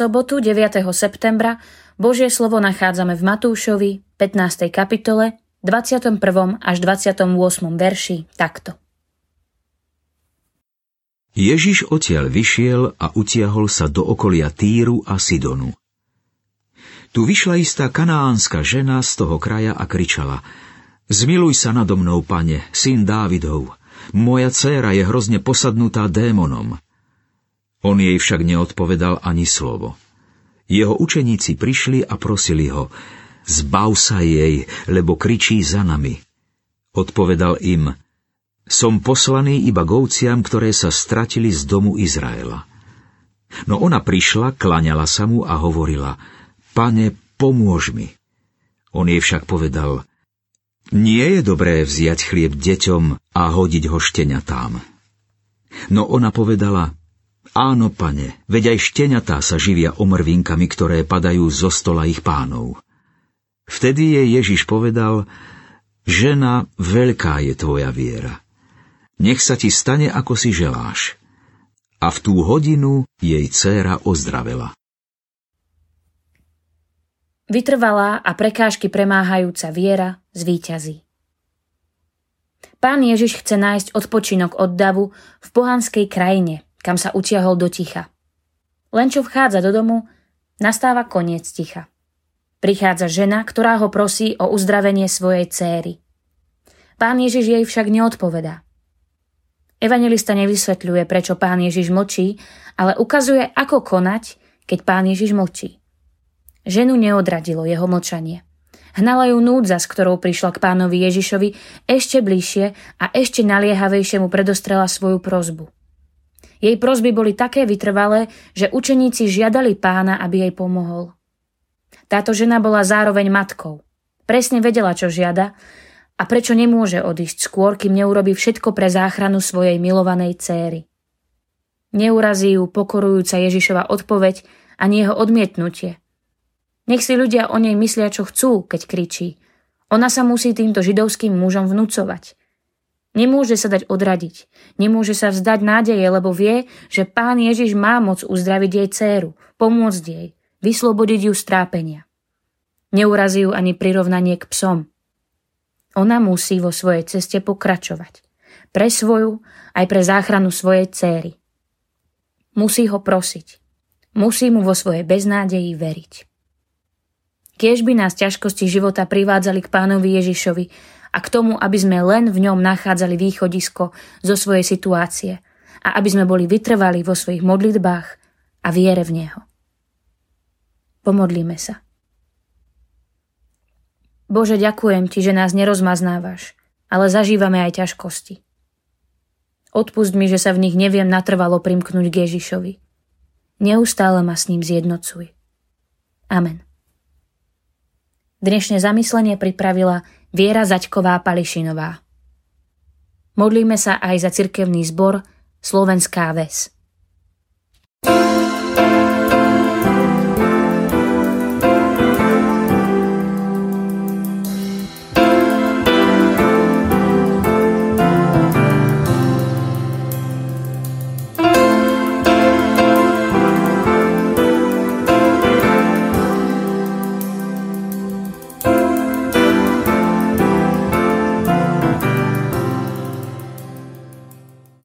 sobotu 9. septembra Božie slovo nachádzame v Matúšovi 15. kapitole 21. až 28. verši takto. Ježiš odtiaľ vyšiel a utiahol sa do okolia Týru a Sidonu. Tu vyšla istá kanánska žena z toho kraja a kričala Zmiluj sa nado mnou, pane, syn Dávidov. Moja dcéra je hrozne posadnutá démonom. On jej však neodpovedal ani slovo. Jeho učeníci prišli a prosili ho, zbav sa jej, lebo kričí za nami. Odpovedal im, som poslaný iba govciam, ktoré sa stratili z domu Izraela. No ona prišla, klaňala sa mu a hovorila, pane, pomôž mi. On jej však povedal, nie je dobré vziať chlieb deťom a hodiť ho šteniatám. No ona povedala, Áno, pane, veď aj šteniatá sa živia omrvinkami, ktoré padajú zo stola ich pánov. Vtedy jej Ježiš povedal, žena, veľká je tvoja viera. Nech sa ti stane, ako si želáš. A v tú hodinu jej dcéra ozdravela. Vytrvalá a prekážky premáhajúca viera zvíťazí. Pán Ježiš chce nájsť odpočinok od davu v pohanskej krajine, kam sa utiahol do ticha. Len čo vchádza do domu, nastáva koniec ticha. Prichádza žena, ktorá ho prosí o uzdravenie svojej céry. Pán Ježiš jej však neodpovedá. Evangelista nevysvetľuje, prečo pán Ježiš mlčí, ale ukazuje, ako konať, keď pán Ježiš mlčí. Ženu neodradilo jeho mlčanie. Hnala ju núdza, s ktorou prišla k pánovi Ježišovi ešte bližšie a ešte naliehavejšie mu predostrela svoju prozbu. Jej prozby boli také vytrvalé, že učeníci žiadali pána, aby jej pomohol. Táto žena bola zároveň matkou. Presne vedela, čo žiada a prečo nemôže odísť skôr, kým neurobi všetko pre záchranu svojej milovanej céry. Neurazí ju pokorujúca Ježišova odpoveď ani jeho odmietnutie. Nech si ľudia o nej myslia, čo chcú, keď kričí. Ona sa musí týmto židovským mužom vnúcovať. Nemôže sa dať odradiť. Nemôže sa vzdať nádeje, lebo vie, že pán Ježiš má moc uzdraviť jej dceru, pomôcť jej, vyslobodiť ju z trápenia. Neurazí ju ani prirovnanie k psom. Ona musí vo svojej ceste pokračovať. Pre svoju, aj pre záchranu svojej céry. Musí ho prosiť. Musí mu vo svojej beznádeji veriť. Kiež by nás ťažkosti života privádzali k pánovi Ježišovi, a k tomu, aby sme len v ňom nachádzali východisko zo svojej situácie a aby sme boli vytrvali vo svojich modlitbách a viere v Neho. Pomodlíme sa. Bože, ďakujem Ti, že nás nerozmaznávaš, ale zažívame aj ťažkosti. Odpust mi, že sa v nich neviem natrvalo primknúť k Ježišovi. Neustále ma s ním zjednocuj. Amen. Dnešné zamyslenie pripravila Viera Zaďková Pališinová. Modlíme sa aj za cirkevný zbor Slovenská ves. thank you